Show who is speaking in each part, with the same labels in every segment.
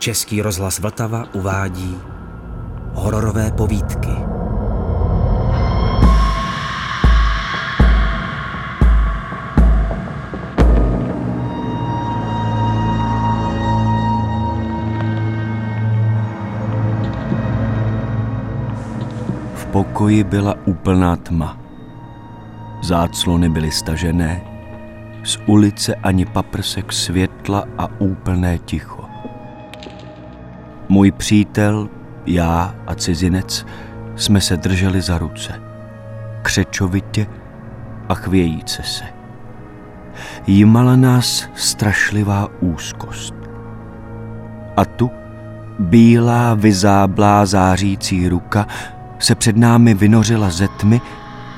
Speaker 1: Český rozhlas Vltava uvádí hororové povídky.
Speaker 2: V pokoji byla úplná tma. Záclony byly stažené, z ulice ani paprsek světla a úplné ticho. Můj přítel, já a cizinec jsme se drželi za ruce. Křečovitě a chvějíce se. Jímala nás strašlivá úzkost. A tu bílá, vyzáblá, zářící ruka se před námi vynořila ze tmy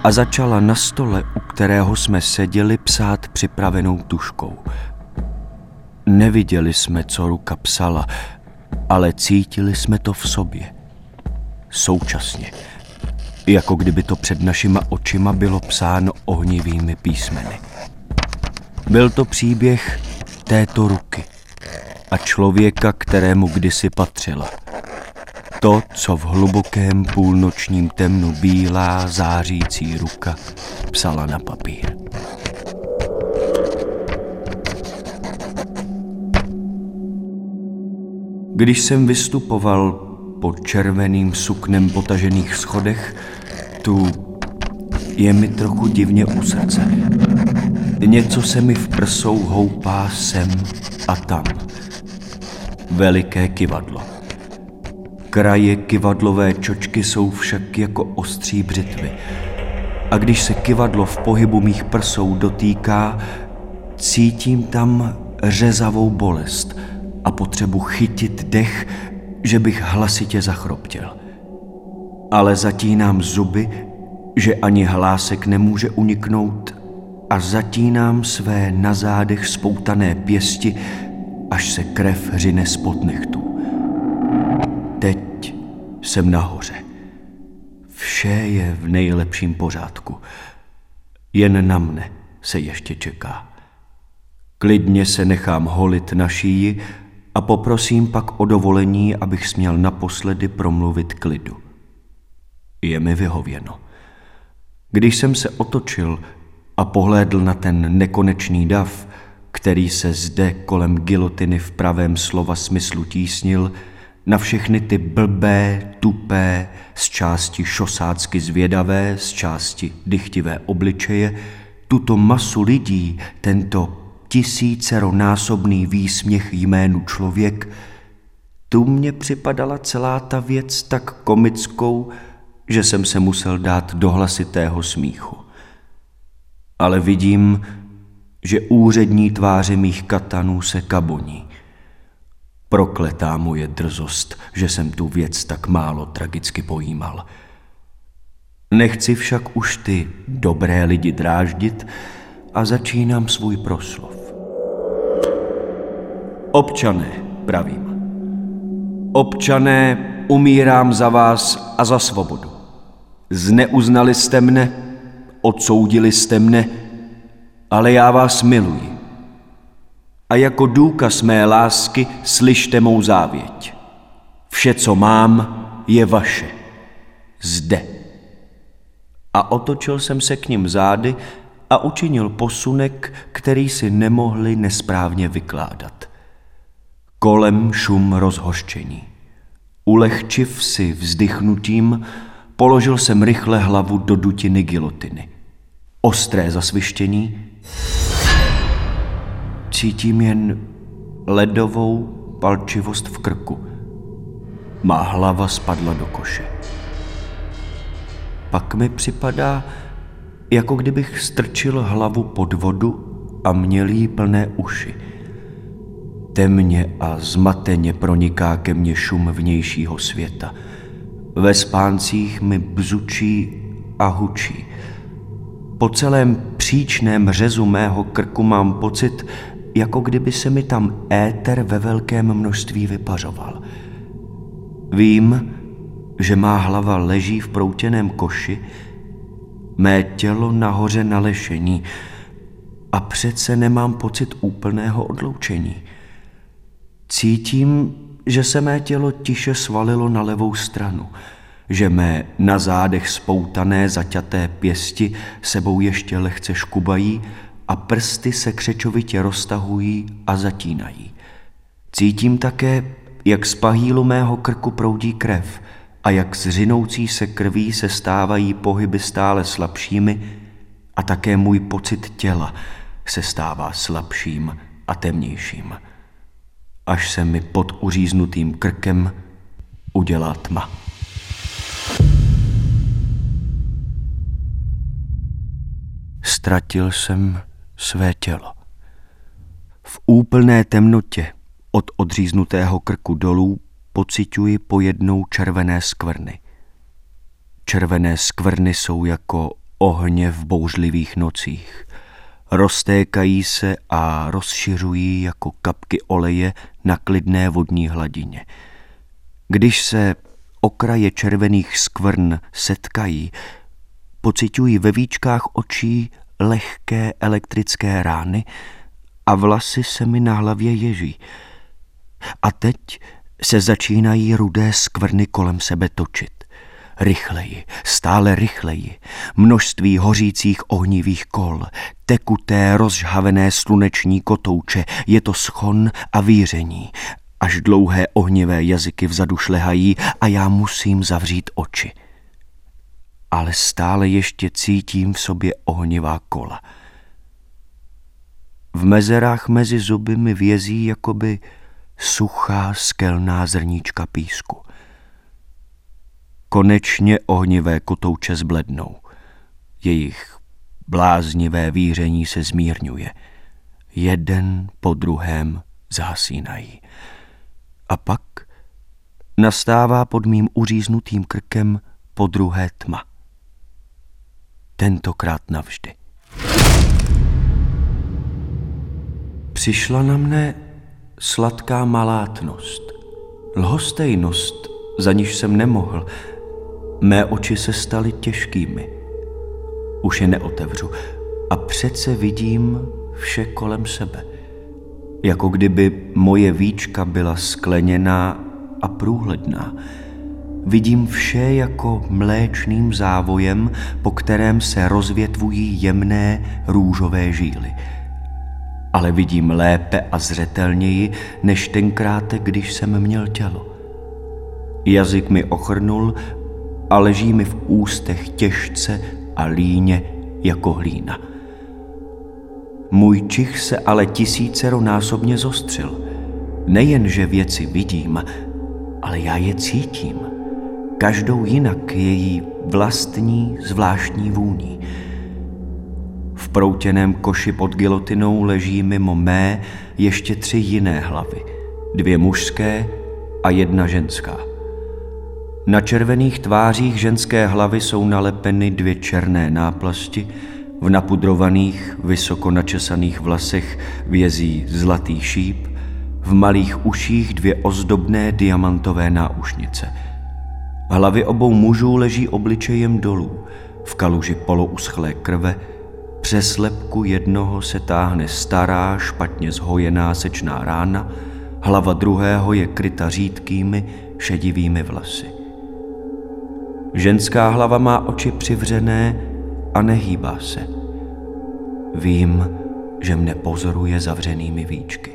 Speaker 2: a začala na stole, u kterého jsme seděli, psát připravenou tuškou. Neviděli jsme, co ruka psala, ale cítili jsme to v sobě. Současně. Jako kdyby to před našima očima bylo psáno ohnivými písmeny. Byl to příběh této ruky a člověka, kterému kdysi patřila. To, co v hlubokém půlnočním temnu bílá zářící ruka psala na papír. Když jsem vystupoval pod červeným suknem potažených schodech, tu je mi trochu divně u srdce. Něco se mi v prsou houpá sem a tam. Veliké kivadlo. Kraje kivadlové čočky jsou však jako ostří břitvy. A když se kivadlo v pohybu mých prsou dotýká, cítím tam řezavou bolest – a potřebu chytit dech, že bych hlasitě zachroptěl. Ale zatínám zuby, že ani hlásek nemůže uniknout a zatínám své na zádech spoutané pěsti, až se krev řine spod nechtů. Teď jsem nahoře. Vše je v nejlepším pořádku. Jen na mne se ještě čeká. Klidně se nechám holit na šíji a poprosím pak o dovolení, abych směl naposledy promluvit klidu. Je mi vyhověno. Když jsem se otočil a pohlédl na ten nekonečný dav, který se zde kolem gilotiny v pravém slova smyslu tísnil, na všechny ty blbé, tupé, z části šosácky zvědavé, z části dychtivé obličeje, tuto masu lidí, tento tisíceronásobný výsměch jménu člověk, tu mně připadala celá ta věc tak komickou, že jsem se musel dát do hlasitého smíchu. Ale vidím, že úřední tváře mých katanů se kaboní. Prokletá moje drzost, že jsem tu věc tak málo tragicky pojímal. Nechci však už ty dobré lidi dráždit a začínám svůj proslov. Občané, pravím. Občané, umírám za vás a za svobodu. Zneuznali jste mne, odsoudili jste mne, ale já vás miluji. A jako důkaz mé lásky slyšte mou závěť. Vše, co mám, je vaše. Zde. A otočil jsem se k ním zády a učinil posunek, který si nemohli nesprávně vykládat. Kolem šum rozhoštění. Ulehčiv si vzdychnutím, položil jsem rychle hlavu do dutiny gilotiny. Ostré zasvištění. Cítím jen ledovou palčivost v krku. Má hlava spadla do koše. Pak mi připadá, jako kdybych strčil hlavu pod vodu a měl jí plné uši. Temně a zmateně proniká ke mně šum vnějšího světa. Ve spáncích mi bzučí a hučí. Po celém příčném řezu mého krku mám pocit, jako kdyby se mi tam éter ve velkém množství vypařoval. Vím, že má hlava leží v proutěném koši, mé tělo nahoře na lešení a přece nemám pocit úplného odloučení – Cítím, že se mé tělo tiše svalilo na levou stranu, že mé na zádech spoutané zaťaté pěsti sebou ještě lehce škubají a prsty se křečovitě roztahují a zatínají. Cítím také, jak z pahýlu mého krku proudí krev a jak z řinoucí se krví se stávají pohyby stále slabšími a také můj pocit těla se stává slabším a temnějším, až se mi pod uříznutým krkem udělá tma. Ztratil jsem své tělo. V úplné temnotě od odříznutého krku dolů pociťuji pojednou červené skvrny. Červené skvrny jsou jako ohně v bouřlivých nocích. Roztékají se a rozšiřují jako kapky oleje na klidné vodní hladině. Když se okraje červených skvrn setkají, pociťuji ve výčkách očí lehké elektrické rány a vlasy se mi na hlavě ježí. A teď se začínají rudé skvrny kolem sebe točit. Rychleji, stále rychleji, množství hořících ohnivých kol, tekuté, rozžhavené sluneční kotouče, je to schon a víření, až dlouhé ohnivé jazyky vzadu šlehají a já musím zavřít oči. Ale stále ještě cítím v sobě ohnivá kola. V mezerách mezi zuby mi vězí jakoby suchá skelná zrníčka písku. Konečně ohnivé kotouče zblednou. Jejich bláznivé víření se zmírňuje. Jeden po druhém zhasínají. A pak nastává pod mým uříznutým krkem po druhé tma. Tentokrát navždy. Přišla na mne sladká malátnost, lhostejnost, za níž jsem nemohl. Mé oči se staly těžkými. Už je neotevřu a přece vidím vše kolem sebe. Jako kdyby moje víčka byla skleněná a průhledná. Vidím vše jako mléčným závojem, po kterém se rozvětvují jemné růžové žíly – ale vidím lépe a zřetelněji, než tenkrát, když jsem měl tělo. Jazyk mi ochrnul a leží mi v ústech těžce a líně jako hlína. Můj čich se ale tisícero násobně zostřil. Nejen, že věci vidím, ale já je cítím. Každou jinak její vlastní zvláštní vůní proutěném koši pod gilotinou leží mimo mé ještě tři jiné hlavy. Dvě mužské a jedna ženská. Na červených tvářích ženské hlavy jsou nalepeny dvě černé náplasti, v napudrovaných, vysoko načesaných vlasech vězí zlatý šíp, v malých uších dvě ozdobné diamantové náušnice. Hlavy obou mužů leží obličejem dolů, v kaluži polouschlé krve, přes lepku jednoho se táhne stará, špatně zhojená sečná rána, hlava druhého je kryta řídkými, šedivými vlasy. Ženská hlava má oči přivřené a nehýbá se. Vím, že mne pozoruje zavřenými víčky.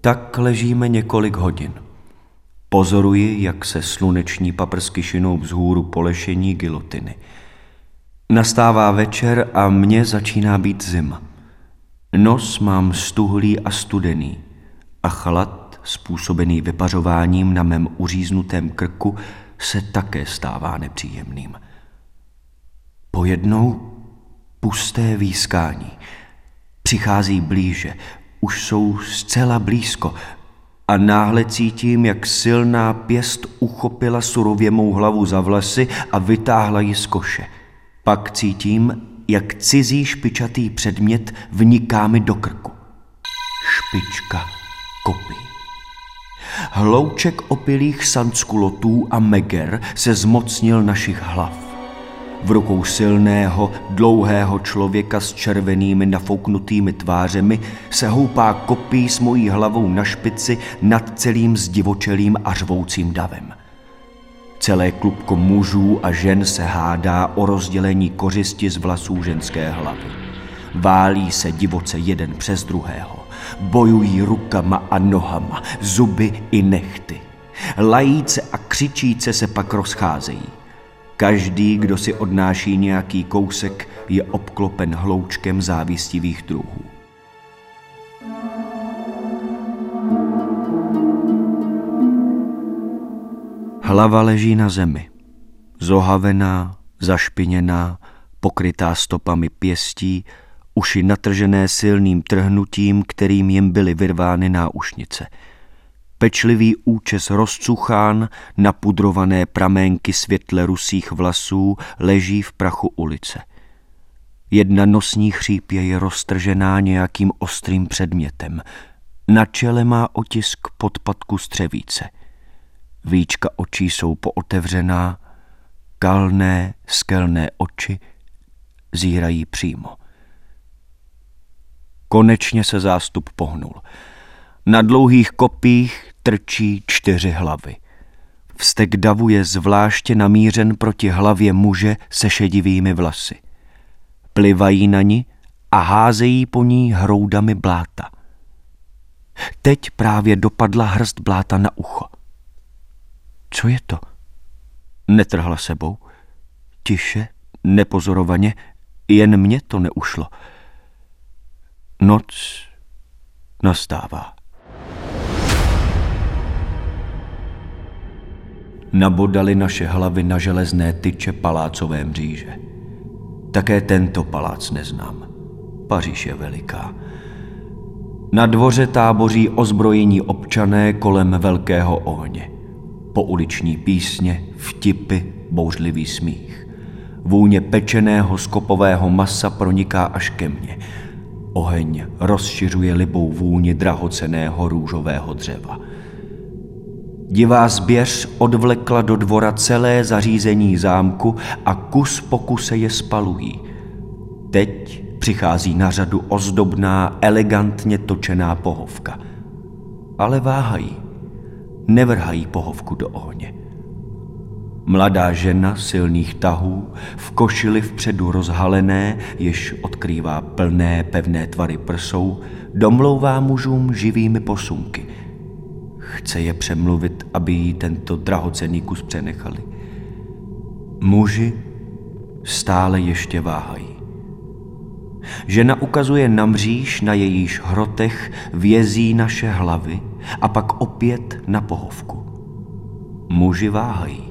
Speaker 2: Tak ležíme několik hodin. Pozoruji, jak se sluneční paprsky šinou vzhůru polešení gilotiny – Nastává večer a mně začíná být zima. Nos mám stuhlý a studený a chlad, způsobený vypařováním na mém uříznutém krku, se také stává nepříjemným. Pojednou pusté výskání. Přichází blíže, už jsou zcela blízko a náhle cítím, jak silná pěst uchopila surově mou hlavu za vlasy a vytáhla ji z koše – pak cítím, jak cizí špičatý předmět vniká mi do krku. Špička kopí. Hlouček opilých sanskulotů a meger se zmocnil našich hlav. v rukou silného, dlouhého člověka s červenými nafouknutými tvářemi se houpá kopí s mojí hlavou na špici nad celým zdivočelým a řvoucím davem. Celé klubko mužů a žen se hádá o rozdělení kořisti z vlasů ženské hlavy. Válí se divoce jeden přes druhého. Bojují rukama a nohama, zuby i nechty. Lajíce a křičíce se pak rozcházejí. Každý, kdo si odnáší nějaký kousek, je obklopen hloučkem závistivých druhů. Hlava leží na zemi, zohavená, zašpiněná, pokrytá stopami pěstí, uši natržené silným trhnutím, kterým jim byly vyrvány náušnice. Pečlivý účes rozcuchán, napudrované praménky světle rusých vlasů leží v prachu ulice. Jedna nosní chřípě je roztržená nějakým ostrým předmětem. Na čele má otisk podpadku střevíce – Víčka očí jsou pootevřená, kalné, skelné oči zírají přímo. Konečně se zástup pohnul. Na dlouhých kopích trčí čtyři hlavy. Vztek davu je zvláště namířen proti hlavě muže se šedivými vlasy. Plivají na ní a házejí po ní hroudami bláta. Teď právě dopadla hrst bláta na ucho. Co je to? Netrhla sebou. Tiše, nepozorovaně, jen mě to neušlo. Noc nastává. Nabodali naše hlavy na železné tyče palácové mříže. Také tento palác neznám. Paříž je veliká. Na dvoře táboří ozbrojení občané kolem velkého ohně pouliční písně, vtipy, bouřlivý smích. Vůně pečeného skopového masa proniká až ke mně. Oheň rozšiřuje libou vůni drahoceného růžového dřeva. Divá zběř odvlekla do dvora celé zařízení zámku a kus po kuse je spalují. Teď přichází na řadu ozdobná, elegantně točená pohovka. Ale váhají nevrhají pohovku do ohně. Mladá žena silných tahů, v košili vpředu rozhalené, jež odkrývá plné pevné tvary prsou, domlouvá mužům živými posunky. Chce je přemluvit, aby jí tento drahocený kus přenechali. Muži stále ještě váhají. Žena ukazuje na mříž, na jejíž hrotech vězí naše hlavy a pak opět na pohovku. Muži váhají.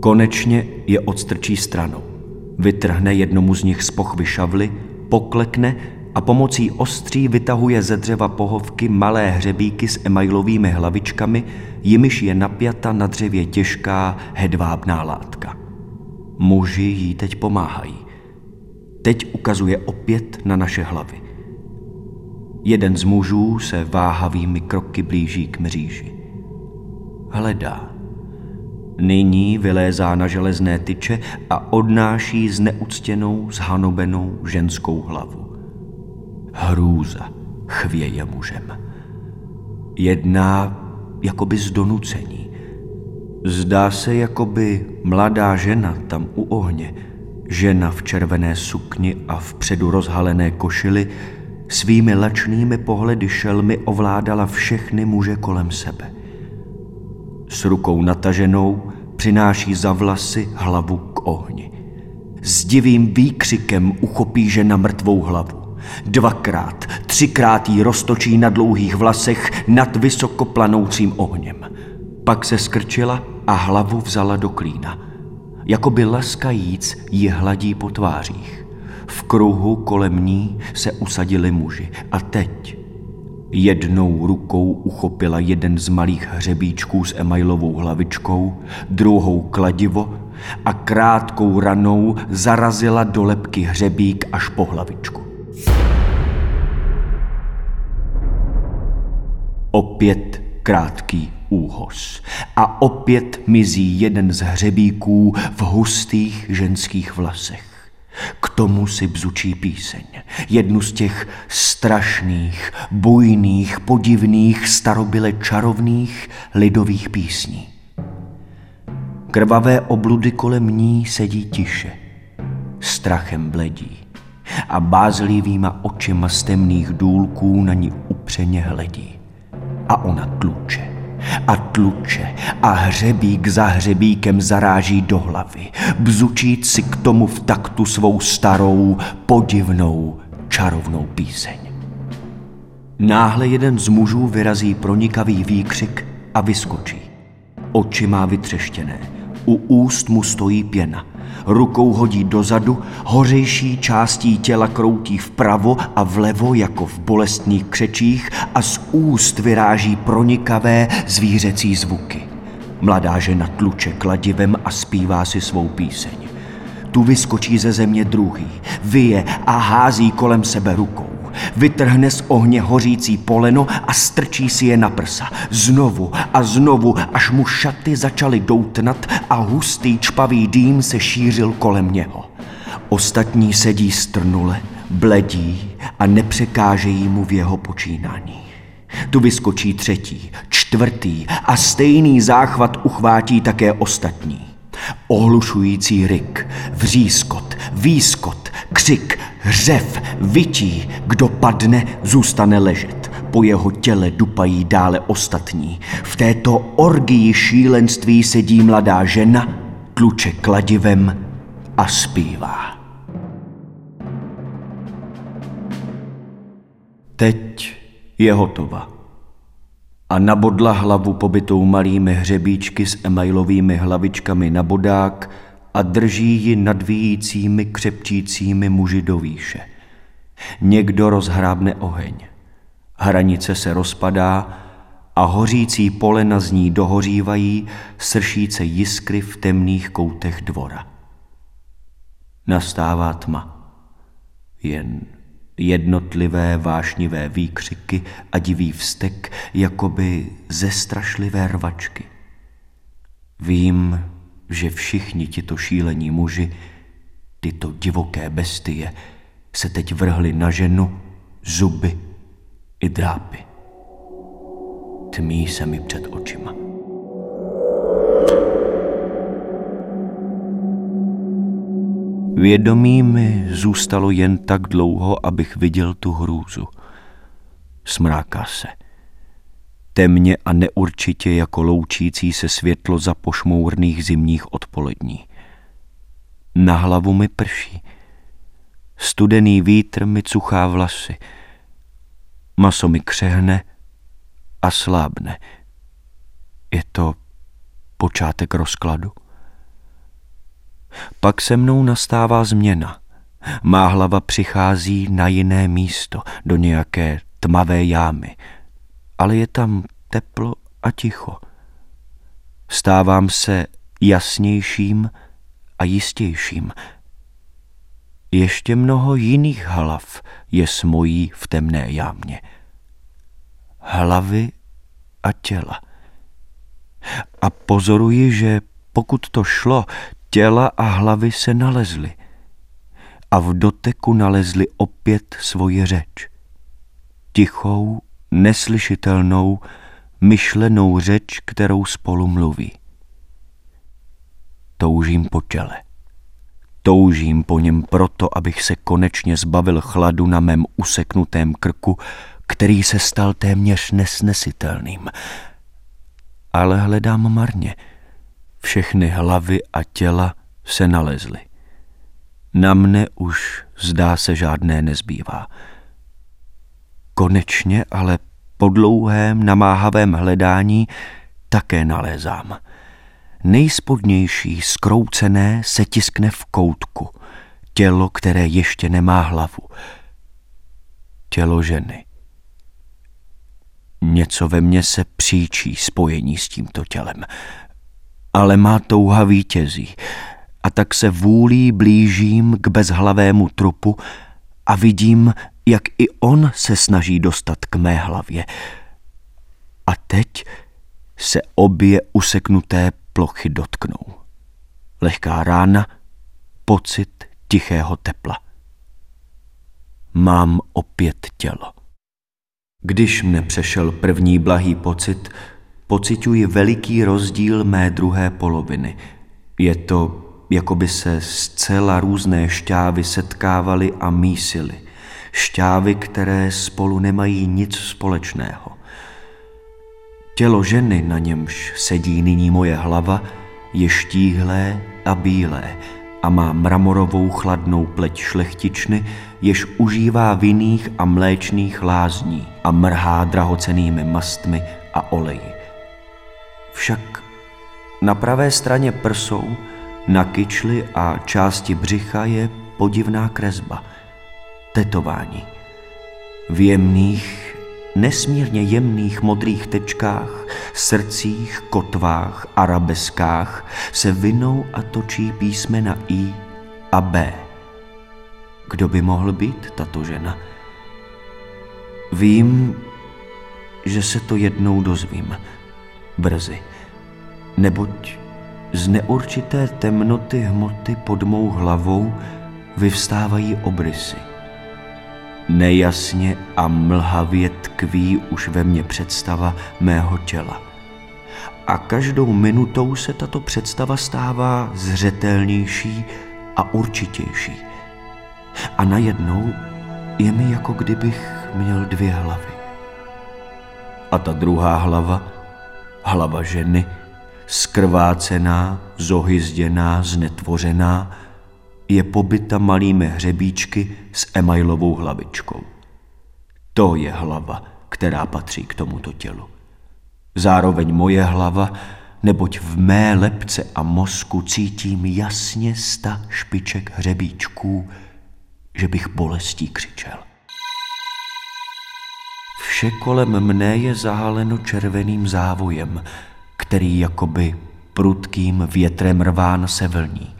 Speaker 2: Konečně je odstrčí stranou. Vytrhne jednomu z nich z pochvy šavly, poklekne a pomocí ostří vytahuje ze dřeva pohovky malé hřebíky s emailovými hlavičkami, jimiž je napjata na dřevě těžká hedvábná látka. Muži jí teď pomáhají. Teď ukazuje opět na naše hlavy. Jeden z mužů se váhavými kroky blíží k mříži. Hledá. Nyní vylézá na železné tyče a odnáší zneuctěnou, zhanobenou ženskou hlavu. Hrůza chvěje mužem. Jedná jakoby z donucení. Zdá se, jakoby mladá žena tam u ohně, žena v červené sukni a vpředu rozhalené košily, svými lačnými pohledy šelmy ovládala všechny muže kolem sebe. S rukou nataženou přináší za vlasy hlavu k ohni. S divým výkřikem uchopí žena mrtvou hlavu. Dvakrát, třikrát jí roztočí na dlouhých vlasech nad vysoko planoucím ohněm. Pak se skrčila a hlavu vzala do klína. Jakoby laskajíc ji hladí po tvářích. V kruhu kolem ní se usadili muži a teď jednou rukou uchopila jeden z malých hřebíčků s emailovou hlavičkou, druhou kladivo a krátkou ranou zarazila do lepky hřebík až po hlavičku. Opět krátký úhos. A opět mizí jeden z hřebíků v hustých ženských vlasech. K tomu si bzučí píseň. Jednu z těch strašných, bujných, podivných, starobyle čarovných lidových písní. Krvavé obludy kolem ní sedí tiše. Strachem bledí a bázlivýma očima z temných důlků na ní upřeně hledí. A ona tluče a tluče a hřebík za hřebíkem zaráží do hlavy, bzučít si k tomu v taktu svou starou, podivnou, čarovnou píseň. Náhle jeden z mužů vyrazí pronikavý výkřik a vyskočí. Oči má vytřeštěné, u úst mu stojí pěna – rukou hodí dozadu, hořejší částí těla kroutí vpravo a vlevo jako v bolestných křečích a z úst vyráží pronikavé zvířecí zvuky. Mladá žena tluče kladivem a zpívá si svou píseň. Tu vyskočí ze země druhý, vyje a hází kolem sebe rukou. Vytrhne z ohně hořící poleno a strčí si je na prsa. Znovu a znovu, až mu šaty začaly doutnat a hustý čpavý dým se šířil kolem něho. Ostatní sedí strnule, bledí a nepřekážejí mu v jeho počínání. Tu vyskočí třetí, čtvrtý a stejný záchvat uchvátí také ostatní. Ohlušující ryk, vřískot, výskot, křik, hřev, vytí, kdo padne, zůstane ležet. Po jeho těle dupají dále ostatní. V této orgii šílenství sedí mladá žena, tluče kladivem a zpívá. Teď je hotova a nabodla hlavu pobytou malými hřebíčky s emailovými hlavičkami na bodák a drží ji nadvíjícími křepčícími muži do výše. Někdo rozhrábne oheň. Hranice se rozpadá a hořící polena z ní dohořívají sršíce jiskry v temných koutech dvora. Nastává tma. Jen jednotlivé vášnivé výkřiky a divý vztek, jakoby ze strašlivé rvačky. Vím, že všichni tito šílení muži, tyto divoké bestie, se teď vrhli na ženu, zuby i drápy. Tmí se mi před očima. Vědomí mi zůstalo jen tak dlouho, abych viděl tu hrůzu. Smráká se. Temně a neurčitě jako loučící se světlo za pošmourných zimních odpolední. Na hlavu mi prší. Studený vítr mi cuchá vlasy. Maso mi křehne a slábne. Je to počátek rozkladu? Pak se mnou nastává změna. Má hlava přichází na jiné místo, do nějaké tmavé jámy. Ale je tam teplo a ticho. Stávám se jasnějším a jistějším. Ještě mnoho jiných hlav je s mojí v temné jámě. Hlavy a těla. A pozoruji, že pokud to šlo, Těla a hlavy se nalezly a v doteku nalezly opět svoji řeč. Tichou, neslyšitelnou, myšlenou řeč, kterou spolu mluví. Toužím po těle. Toužím po něm proto, abych se konečně zbavil chladu na mém useknutém krku, který se stal téměř nesnesitelným. Ale hledám marně – všechny hlavy a těla se nalezly. Na mne už zdá se žádné nezbývá. Konečně ale po dlouhém namáhavém hledání také nalézám. Nejspodnější skroucené se tiskne v koutku. Tělo, které ještě nemá hlavu. Tělo ženy. Něco ve mně se příčí spojení s tímto tělem ale má touha vítězí. A tak se vůlí blížím k bezhlavému trupu a vidím, jak i on se snaží dostat k mé hlavě. A teď se obě useknuté plochy dotknou. Lehká rána, pocit tichého tepla. Mám opět tělo. Když mne přešel první blahý pocit, pocituji veliký rozdíl mé druhé poloviny. Je to, jako by se zcela různé šťávy setkávaly a mísily. Šťávy, které spolu nemají nic společného. Tělo ženy, na němž sedí nyní moje hlava, je štíhlé a bílé a má mramorovou chladnou pleť šlechtičny, jež užívá vinných a mléčných lázní a mrhá drahocenými mastmi a oleji. Však na pravé straně prsou, na kyčli a části břicha je podivná kresba, tetování. V jemných, nesmírně jemných modrých tečkách, srdcích, kotvách, arabeskách se vinou a točí písmena I a B. Kdo by mohl být tato žena? Vím, že se to jednou dozvím. Brzy. Neboť z neurčité temnoty hmoty pod mou hlavou vyvstávají obrysy. Nejasně a mlhavě tkví už ve mně představa mého těla. A každou minutou se tato představa stává zřetelnější a určitější. A najednou je mi jako kdybych měl dvě hlavy. A ta druhá hlava, hlava ženy, skrvácená, zohyzděná, znetvořená, je pobyta malými hřebíčky s emailovou hlavičkou. To je hlava, která patří k tomuto tělu. Zároveň moje hlava, neboť v mé lepce a mozku cítím jasně sta špiček hřebíčků, že bych bolestí křičel. Vše kolem mne je zahaleno červeným závojem, který jakoby prudkým větrem rván se vlní.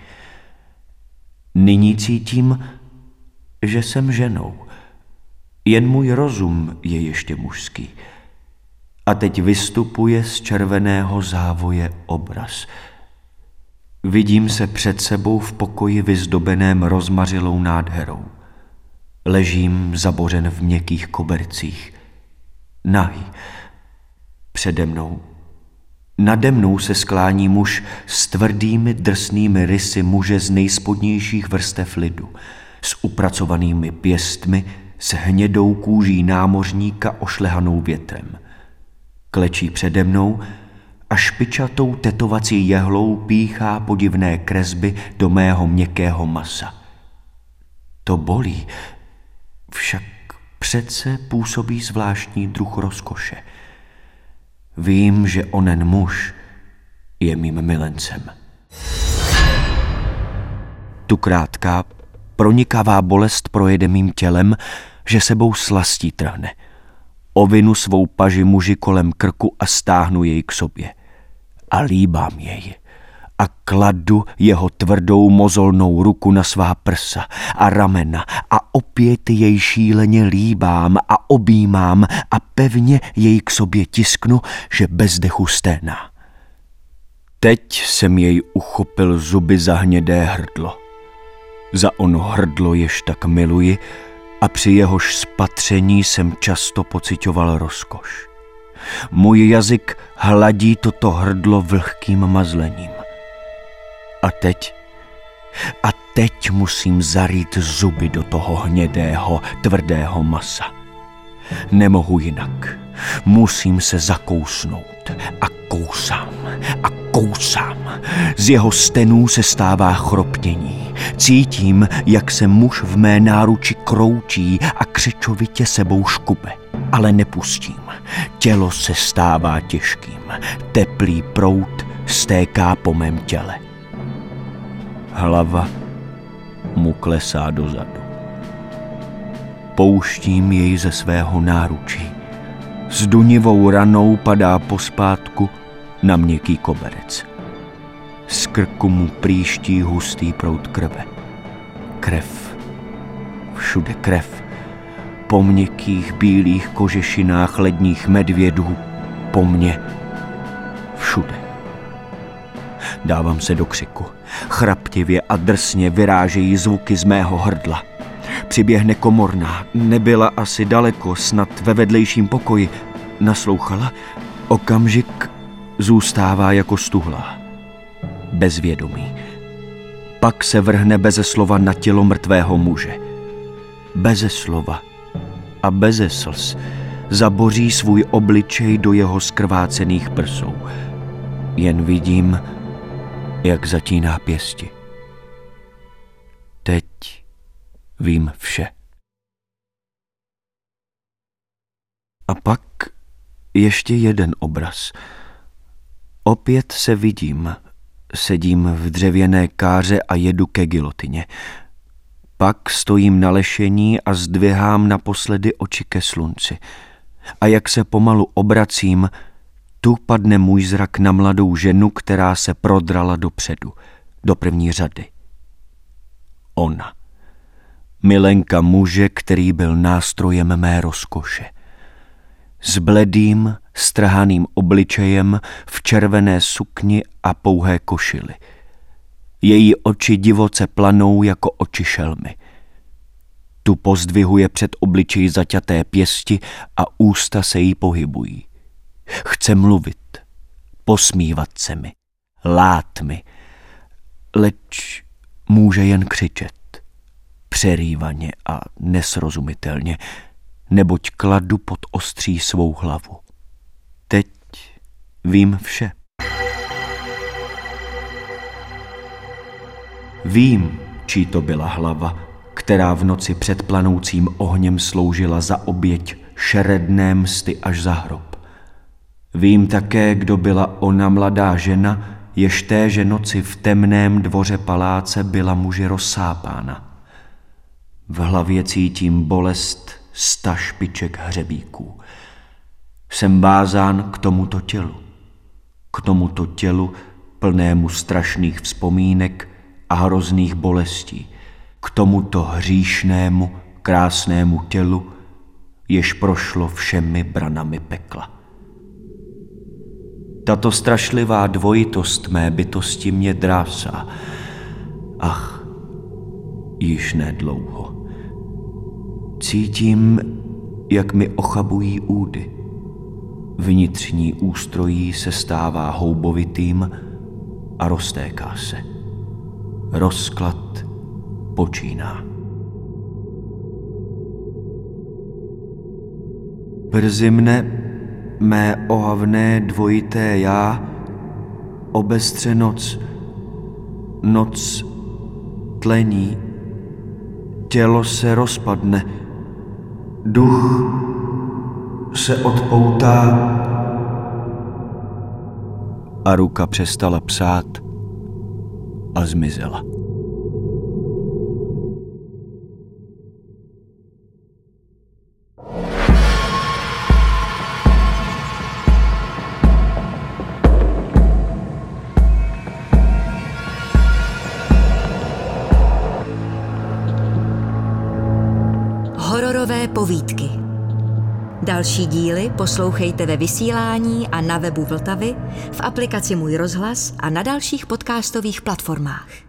Speaker 2: Nyní cítím, že jsem ženou. Jen můj rozum je ještě mužský. A teď vystupuje z červeného závoje obraz. Vidím se před sebou v pokoji vyzdobeném rozmařilou nádherou. Ležím zabořen v měkkých kobercích. Nahý. Přede mnou Nade mnou se sklání muž s tvrdými drsnými rysy muže z nejspodnějších vrstev lidu, s upracovanými pěstmi, s hnědou kůží námořníka ošlehanou větrem. Klečí přede mnou a špičatou tetovací jehlou píchá podivné kresby do mého měkkého masa. To bolí, však přece působí zvláštní druh rozkoše – Vím, že onen muž je mým milencem. Tu krátká, pronikavá bolest projede mým tělem, že sebou slastí trhne. Ovinu svou paži muži kolem krku a stáhnu jej k sobě. A líbám jej a kladu jeho tvrdou mozolnou ruku na svá prsa a ramena a opět jej šíleně líbám a objímám a pevně jej k sobě tisknu, že bez dechu sténá. Teď jsem jej uchopil zuby za hnědé hrdlo. Za ono hrdlo jež tak miluji a při jehož spatření jsem často pocitoval rozkoš. Můj jazyk hladí toto hrdlo vlhkým mazlením. A teď? A teď musím zarít zuby do toho hnědého, tvrdého masa. Nemohu jinak. Musím se zakousnout. A kousám. A kousám. Z jeho stenů se stává chropnění. Cítím, jak se muž v mé náruči kroučí a křečovitě sebou škube. Ale nepustím. Tělo se stává těžkým. Teplý prout stéká po mém těle. Hlava mu klesá dozadu. Pouštím jej ze svého náručí. S dunivou ranou padá pospátku na měkký koberec. Z krku mu příští hustý prout krve. Krev. Všude krev. Po měkkých bílých kožešinách ledních medvědů. Po mně. všude. Dávám se do křiku. Chraptivě a drsně vyrážejí zvuky z mého hrdla. Přiběhne komorná, nebyla asi daleko, snad ve vedlejším pokoji. Naslouchala, okamžik zůstává jako stuhlá. Bezvědomí. Pak se vrhne beze slova na tělo mrtvého muže. Beze slova a beze slz zaboří svůj obličej do jeho skrvácených prsou. Jen vidím, jak zatíná pěsti. Teď vím vše. A pak ještě jeden obraz. Opět se vidím, sedím v dřevěné káře a jedu ke gilotině. Pak stojím na lešení a zdvihám naposledy oči ke slunci. A jak se pomalu obracím, tu padne můj zrak na mladou ženu, která se prodrala dopředu, do první řady. Ona. Milenka muže, který byl nástrojem mé rozkoše. S bledým, strhaným obličejem v červené sukni a pouhé košily. Její oči divoce planou jako oči šelmy. Tu pozdvihuje před obličej zaťaté pěsti a ústa se jí pohybují. Chce mluvit, posmívat se mi, lát mi, leč může jen křičet, přerývaně a nesrozumitelně, neboť kladu pod ostří svou hlavu. Teď vím vše. Vím, čí to byla hlava, která v noci před planoucím ohněm sloužila za oběť šeredné msty až za hrob. Vím také, kdo byla ona mladá žena, jež téže noci v temném dvoře paláce byla muži rozsápána. V hlavě cítím bolest sta špiček hřebíků. Jsem vázán k tomuto tělu. K tomuto tělu plnému strašných vzpomínek a hrozných bolestí. K tomuto hříšnému, krásnému tělu, jež prošlo všemi branami pekla. Tato strašlivá dvojitost mé bytosti mě drásá. Ach, již nedlouho. Cítím, jak mi ochabují údy. Vnitřní ústrojí se stává houbovitým a roztéká se. Rozklad počíná. Brzy mne mé ohavné dvojité já, obestře noc, noc tlení, tělo se rozpadne, duch se odpoutá a ruka přestala psát a zmizela.
Speaker 3: Další díly poslouchejte ve vysílání a na webu Vltavy, v aplikaci Můj rozhlas a na dalších podcastových platformách.